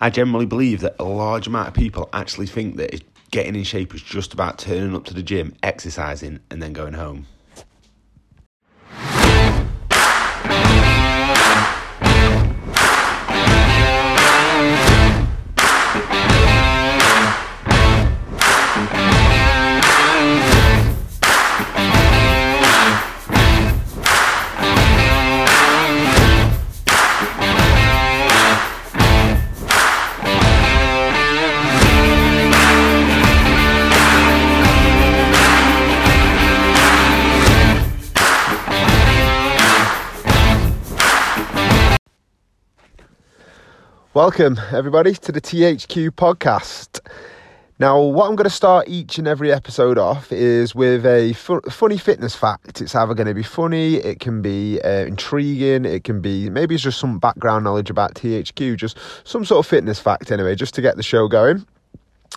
I generally believe that a large amount of people actually think that getting in shape is just about turning up to the gym, exercising, and then going home. Welcome, everybody, to the THQ podcast. Now, what I'm going to start each and every episode off is with a fu- funny fitness fact. It's either going to be funny, it can be uh, intriguing, it can be maybe it's just some background knowledge about THQ, just some sort of fitness fact, anyway, just to get the show going.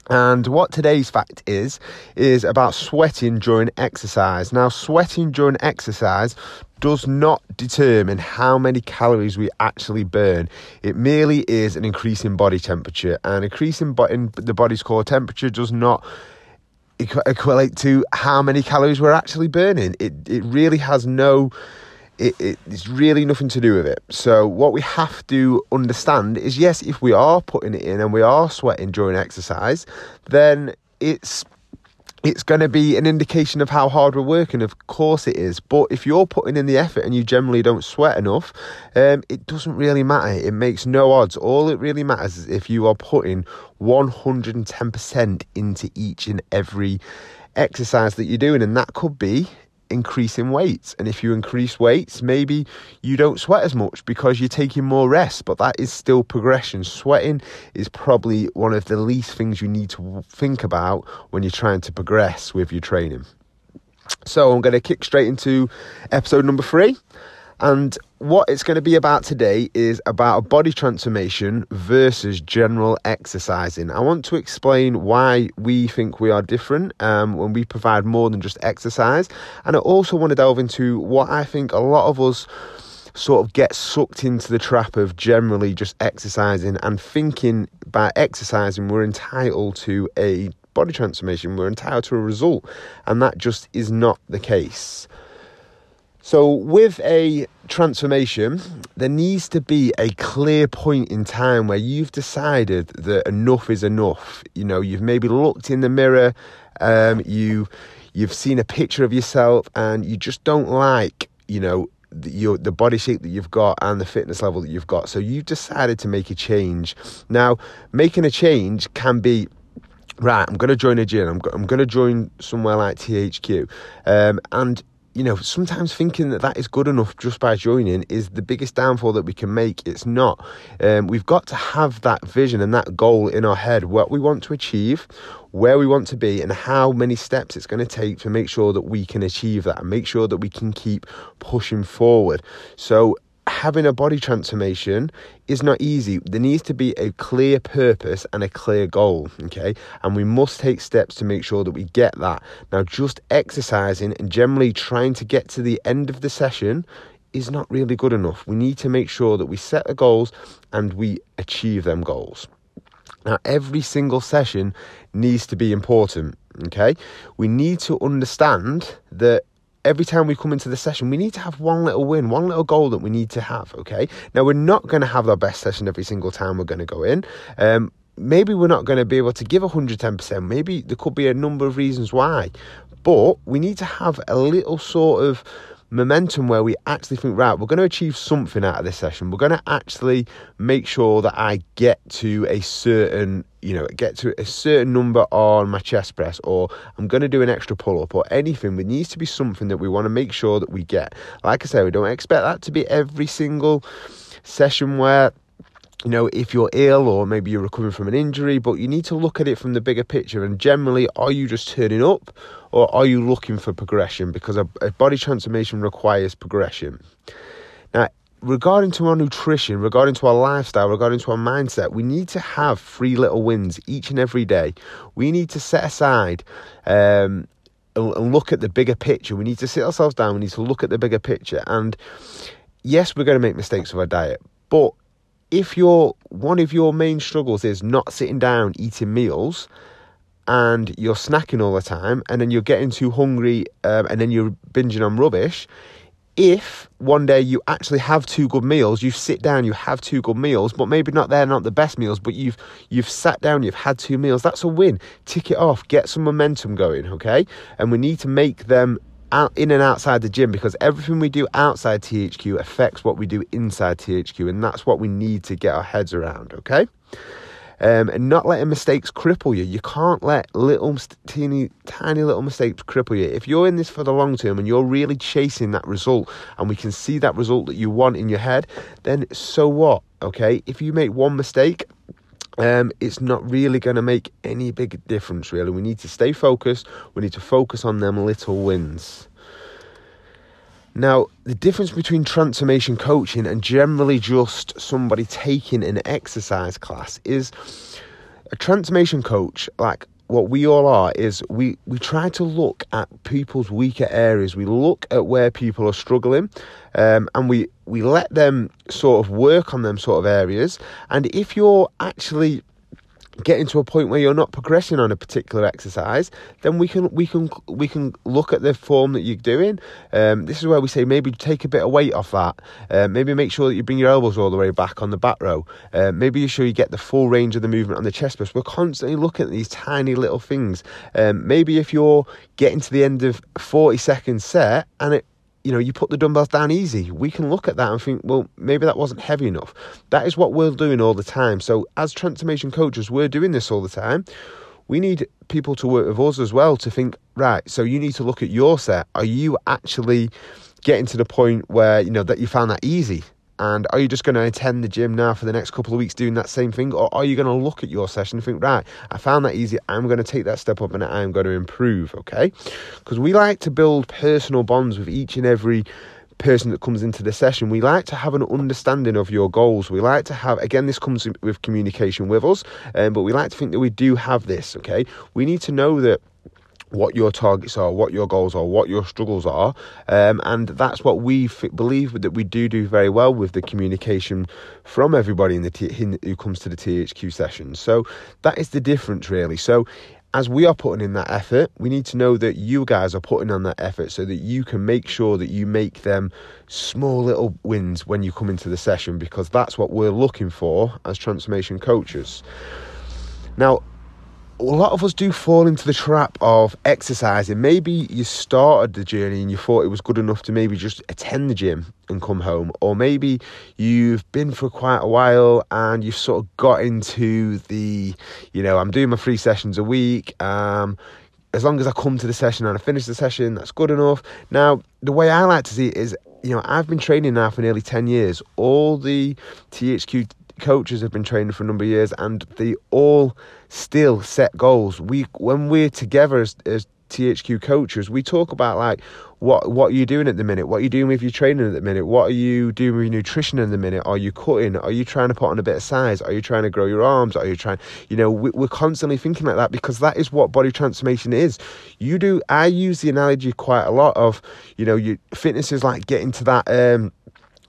And what today's fact is, is about sweating during exercise. Now, sweating during exercise does not determine how many calories we actually burn. It merely is an increase in body temperature, and increasing in the body's core temperature does not equate to how many calories we're actually burning. It it really has no. It, it, it's really nothing to do with it. So what we have to understand is yes, if we are putting it in and we are sweating during exercise, then it's it's going to be an indication of how hard we're working. Of course, it is. But if you're putting in the effort and you generally don't sweat enough, um, it doesn't really matter. It makes no odds. All it really matters is if you are putting 110% into each and every exercise that you're doing. And that could be increasing weights. And if you increase weights, maybe you don't sweat as much because you're taking more rest, but that is still progression. Sweating is probably one of the least things you need to think about when you're trying to progress with your training. So I'm going to kick straight into episode number three. And what it's going to be about today is about body transformation versus general exercising. I want to explain why we think we are different um, when we provide more than just exercise. And I also want to delve into what I think a lot of us sort of get sucked into the trap of generally just exercising and thinking by exercising we're entitled to a body transformation, we're entitled to a result. And that just is not the case. So, with a transformation, there needs to be a clear point in time where you've decided that enough is enough. You know, you've maybe looked in the mirror, um, you you've seen a picture of yourself, and you just don't like, you know, the, your the body shape that you've got and the fitness level that you've got. So you've decided to make a change. Now, making a change can be right. I'm going to join a gym. I'm, I'm going to join somewhere like THQ, um, and you know, sometimes thinking that that is good enough just by joining is the biggest downfall that we can make. It's not. Um, we've got to have that vision and that goal in our head, what we want to achieve, where we want to be, and how many steps it's going to take to make sure that we can achieve that and make sure that we can keep pushing forward. So, having a body transformation is not easy. There needs to be a clear purpose and a clear goal, okay? And we must take steps to make sure that we get that. Now, just exercising and generally trying to get to the end of the session is not really good enough. We need to make sure that we set the goals and we achieve them goals. Now, every single session needs to be important, okay? We need to understand that every time we come into the session, we need to have one little win, one little goal that we need to have. Okay. Now, we're not going to have our best session every single time we're going to go in. Um, maybe we're not going to be able to give 110%. Maybe there could be a number of reasons why. But we need to have a little sort of momentum where we actually think, right, we're going to achieve something out of this session. We're going to actually make sure that I get to a certain, you know, get to a certain number on my chest press, or I'm going to do an extra pull up, or anything. There needs to be something that we want to make sure that we get. Like I say, we don't expect that to be every single session where you know, if you're ill or maybe you're recovering from an injury, but you need to look at it from the bigger picture. And generally, are you just turning up or are you looking for progression? Because a, a body transformation requires progression. Now, regarding to our nutrition, regarding to our lifestyle, regarding to our mindset, we need to have three little wins each and every day. We need to set aside um, and look at the bigger picture. We need to sit ourselves down. We need to look at the bigger picture. And yes, we're going to make mistakes with our diet, but if your one of your main struggles is not sitting down eating meals and you're snacking all the time and then you're getting too hungry um, and then you're binging on rubbish if one day you actually have two good meals you sit down you have two good meals but maybe not they're not the best meals but you've you've sat down you've had two meals that's a win tick it off get some momentum going okay and we need to make them out in and outside the gym because everything we do outside THQ affects what we do inside THQ, and that's what we need to get our heads around. Okay. Um, and not letting mistakes cripple you. You can't let little, teeny, tiny little mistakes cripple you. If you're in this for the long term and you're really chasing that result, and we can see that result that you want in your head, then so what? Okay, if you make one mistake, um, it's not really going to make any big difference, really. We need to stay focused. We need to focus on them little wins. Now, the difference between transformation coaching and generally just somebody taking an exercise class is a transformation coach, like what we all are, is we, we try to look at people's weaker areas. We look at where people are struggling um, and we, we let them sort of work on them sort of areas. And if you're actually getting to a point where you're not progressing on a particular exercise, then we can we can we can look at the form that you're doing. Um, this is where we say maybe take a bit of weight off that. Uh, maybe make sure that you bring your elbows all the way back on the back row. Uh, maybe you sure you get the full range of the movement on the chest press. We're constantly looking at these tiny little things. Um, maybe if you're getting to the end of 40 seconds set and it you know, you put the dumbbells down easy. We can look at that and think, well, maybe that wasn't heavy enough. That is what we're doing all the time. So, as transformation coaches, we're doing this all the time. We need people to work with us as well to think, right, so you need to look at your set. Are you actually getting to the point where, you know, that you found that easy? And are you just going to attend the gym now for the next couple of weeks doing that same thing? Or are you going to look at your session and think, right, I found that easy. I'm going to take that step up and I'm going to improve, okay? Because we like to build personal bonds with each and every person that comes into the session. We like to have an understanding of your goals. We like to have, again, this comes with communication with us, um, but we like to think that we do have this, okay? We need to know that what your targets are, what your goals are, what your struggles are, um, and that's what we f- believe that we do do very well with the communication from everybody in the t- in, who comes to the THQ session. So that is the difference, really. So as we are putting in that effort, we need to know that you guys are putting on that effort so that you can make sure that you make them small little wins when you come into the session because that's what we're looking for as transformation coaches. Now, a lot of us do fall into the trap of exercising. Maybe you started the journey and you thought it was good enough to maybe just attend the gym and come home, or maybe you've been for quite a while and you've sort of got into the, you know, I'm doing my three sessions a week. Um, as long as I come to the session and I finish the session, that's good enough. Now, the way I like to see it is, you know, I've been training now for nearly 10 years. All the THQ coaches have been training for a number of years and they all still set goals. We when we're together as, as THQ coaches, we talk about like what what are you doing at the minute? What are you doing with your training at the minute? What are you doing with your nutrition in the minute? Are you cutting? Are you trying to put on a bit of size? Are you trying to grow your arms? Are you trying? You know, we, we're constantly thinking like that because that is what body transformation is. You do. I use the analogy quite a lot of you know, your fitness is like getting to that. um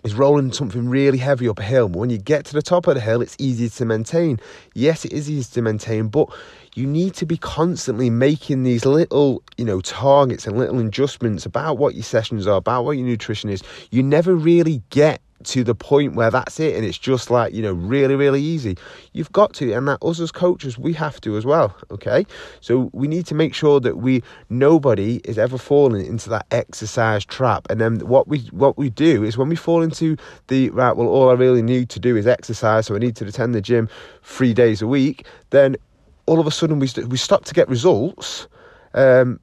is rolling something really heavy up a hill. But when you get to the top of the hill, it's easy to maintain. Yes, it is easy to maintain, but you need to be constantly making these little, you know, targets and little adjustments about what your sessions are, about what your nutrition is. You never really get to the point where that's it and it's just like you know really really easy. You've got to and that us as coaches we have to as well okay? So we need to make sure that we nobody is ever falling into that exercise trap. And then what we what we do is when we fall into the right well all i really need to do is exercise so i need to attend the gym three days a week then all of a sudden we, st- we stop to get results um,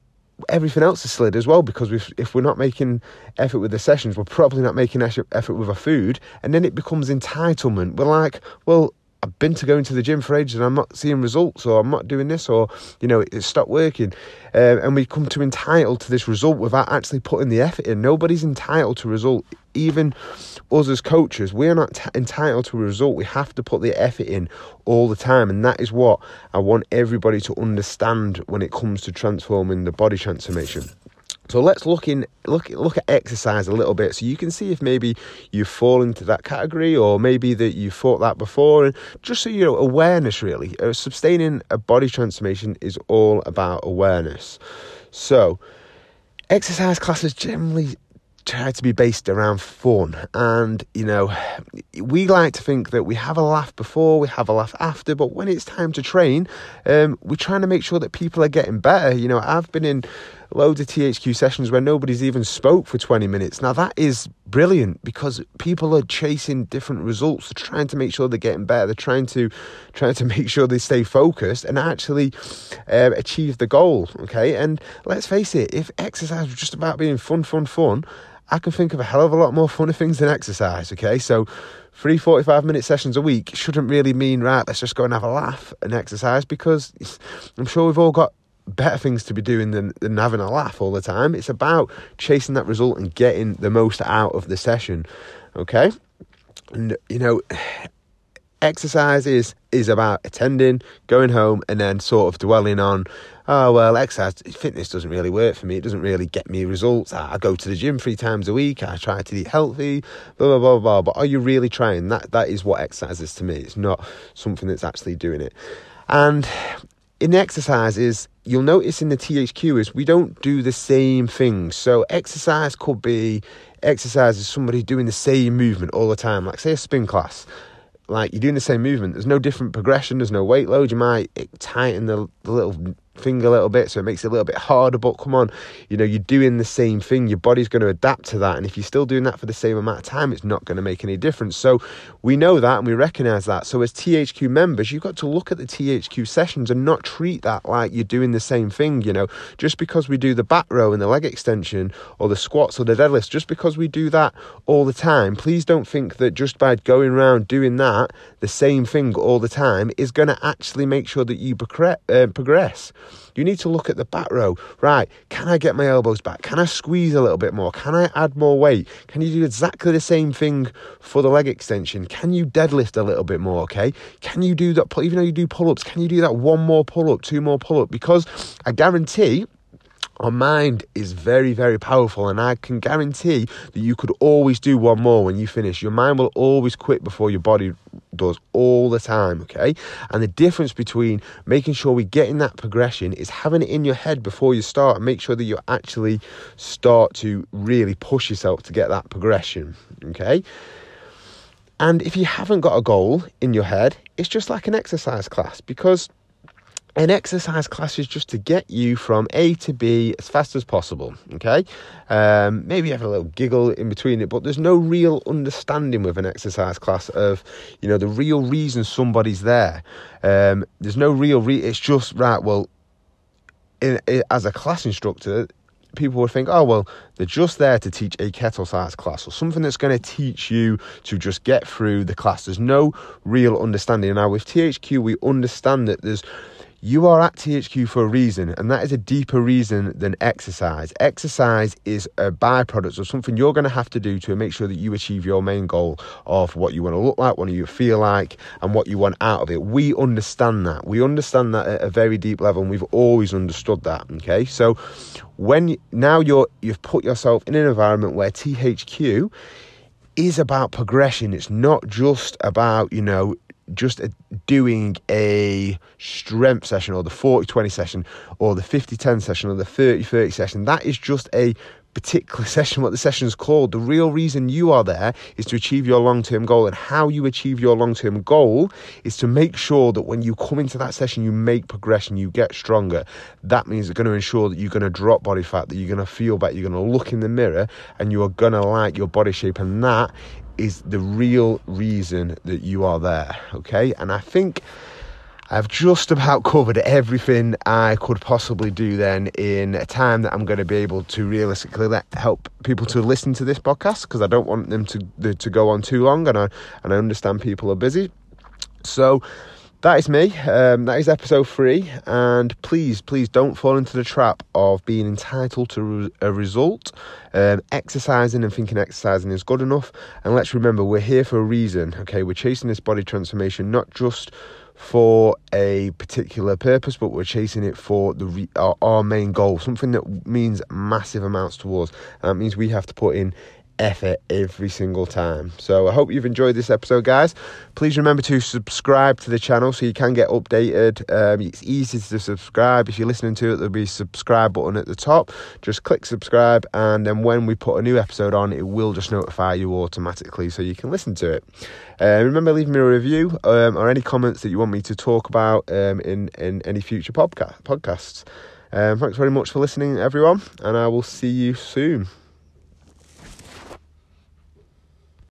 everything else is slid as well because if we're not making effort with the sessions, we're probably not making effort with our food, and then it becomes entitlement. We're like, well, I've been to going to the gym for ages and I'm not seeing results, or I'm not doing this, or you know, it's stopped working, uh, and we come to entitled to this result without actually putting the effort in. Nobody's entitled to result, even us as coaches. We're not t- entitled to a result. We have to put the effort in all the time, and that is what I want everybody to understand when it comes to transforming the body transformation. So let's look in look look at exercise a little bit, so you can see if maybe you fall into that category, or maybe that you thought that before, and just so you know, awareness really. Uh, sustaining a body transformation is all about awareness. So, exercise classes generally try to be based around fun. And, you know, we like to think that we have a laugh before, we have a laugh after, but when it's time to train, um, we're trying to make sure that people are getting better. You know, I've been in loads of THQ sessions where nobody's even spoke for 20 minutes. Now, that is brilliant because people are chasing different results. They're trying to make sure they're getting better. They're trying to trying to make sure they stay focused and actually uh, achieve the goal. Okay, and let's face it, if exercise was just about being fun, fun, fun, I can think of a hell of a lot more funny things than exercise, okay? So, three 45 minute sessions a week shouldn't really mean, right, let's just go and have a laugh and exercise because I'm sure we've all got better things to be doing than, than having a laugh all the time. It's about chasing that result and getting the most out of the session, okay? And, you know, exercise is, is about attending, going home, and then sort of dwelling on oh well exercise fitness doesn't really work for me. It doesn't really get me results. I, I, go to the gym three times a week. I try to eat healthy blah blah blah blah. But are you really trying? That that is what exercise is to me. It's not something that's actually doing it. And in exercises you'll notice in the thq is we don't do the same things so exercise could be exercise is somebody doing the same movement all the time like say a spin class like you're doing the same movement. There's no different progression. There's no weight load. You might tighten the, the little thing a little bit so it makes it a little bit harder but come on you know you're doing the same thing your body's going to adapt to that and if you're still doing that for the same amount of time it's not going to make any difference. So we know that and we recognize that. So as THQ members you've got to look at the THQ sessions and not treat that like you're doing the same thing you know. Just because we do the back row and the leg extension or the squats or the deadlifts just because we do that all the time please don't think that just by going around doing that the same thing all the time is going to actually make sure that you uh, progress you need to look at the back row. Right, can I get my elbows back? Can I squeeze a little bit more? Can I add more weight? Can you do exactly the same thing for the leg extension? Can you deadlift a little bit more? Okay, can you do that? Even though you do pull ups, can you do that one more pull up, two more pull up? Because I guarantee our mind is very, very powerful, and I can guarantee that you could always do one more when you finish. Your mind will always quit before your body does all the time, okay? And the difference between making sure we get in that progression is having it in your head before you start and make sure that you actually start to really push yourself to get that progression, okay? And if you haven't got a goal in your head, it's just like an exercise class because an exercise class is just to get you from A to B as fast as possible. Okay, um, maybe have a little giggle in between it, but there's no real understanding with an exercise class of you know the real reason somebody's there. Um, there's no real re- it's just right. Well, in, in, as a class instructor, people would think, oh, well, they're just there to teach a Kettlercise class or something that's going to teach you to just get through the class. There's no real understanding. Now, with THQ, we understand that there's you are at THQ for a reason, and that is a deeper reason than exercise. Exercise is a byproduct of something you're going to have to do to make sure that you achieve your main goal of what you want to look like, what you feel like, and what you want out of it. We understand that. We understand that at a very deep level, and we've always understood that. Okay, so when now you're you've put yourself in an environment where THQ is about progression. It's not just about, you know, just doing a strength session or the 40 20 session or the 50 10 session or the 30 30 session. That is just a particular session, what the session is called. The real reason you are there is to achieve your long term goal. And how you achieve your long term goal is to make sure that when you come into that session, you make progression, you get stronger. That means it's going to ensure that you're going to drop body fat, that you're going to feel better, you're going to look in the mirror, and you are going to like your body shape. And that is the real reason that you are there. Okay. And I think. I've just about covered everything I could possibly do then in a time that I'm going to be able to realistically let, help people to listen to this podcast because I don't want them to to go on too long and I and I understand people are busy. So that is me. Um, that is episode three. And please, please don't fall into the trap of being entitled to a result. Um, exercising and thinking exercising is good enough. And let's remember, we're here for a reason. Okay, we're chasing this body transformation not just for a particular purpose, but we're chasing it for the re- our, our main goal, something that means massive amounts to us. That means we have to put in effort every single time. So I hope you've enjoyed this episode, guys. Please remember to subscribe to the channel so you can get updated. Um, it's easy to subscribe. If you're listening to it, there'll be a subscribe button at the top. Just click subscribe, and then when we put a new episode on, it will just notify you automatically so you can listen to it. Uh, remember, leaving me a review um, or any comments that you want me to talk about um, in, in any future podca- podcasts. Um, thanks very much for listening, everyone, and I will see you soon.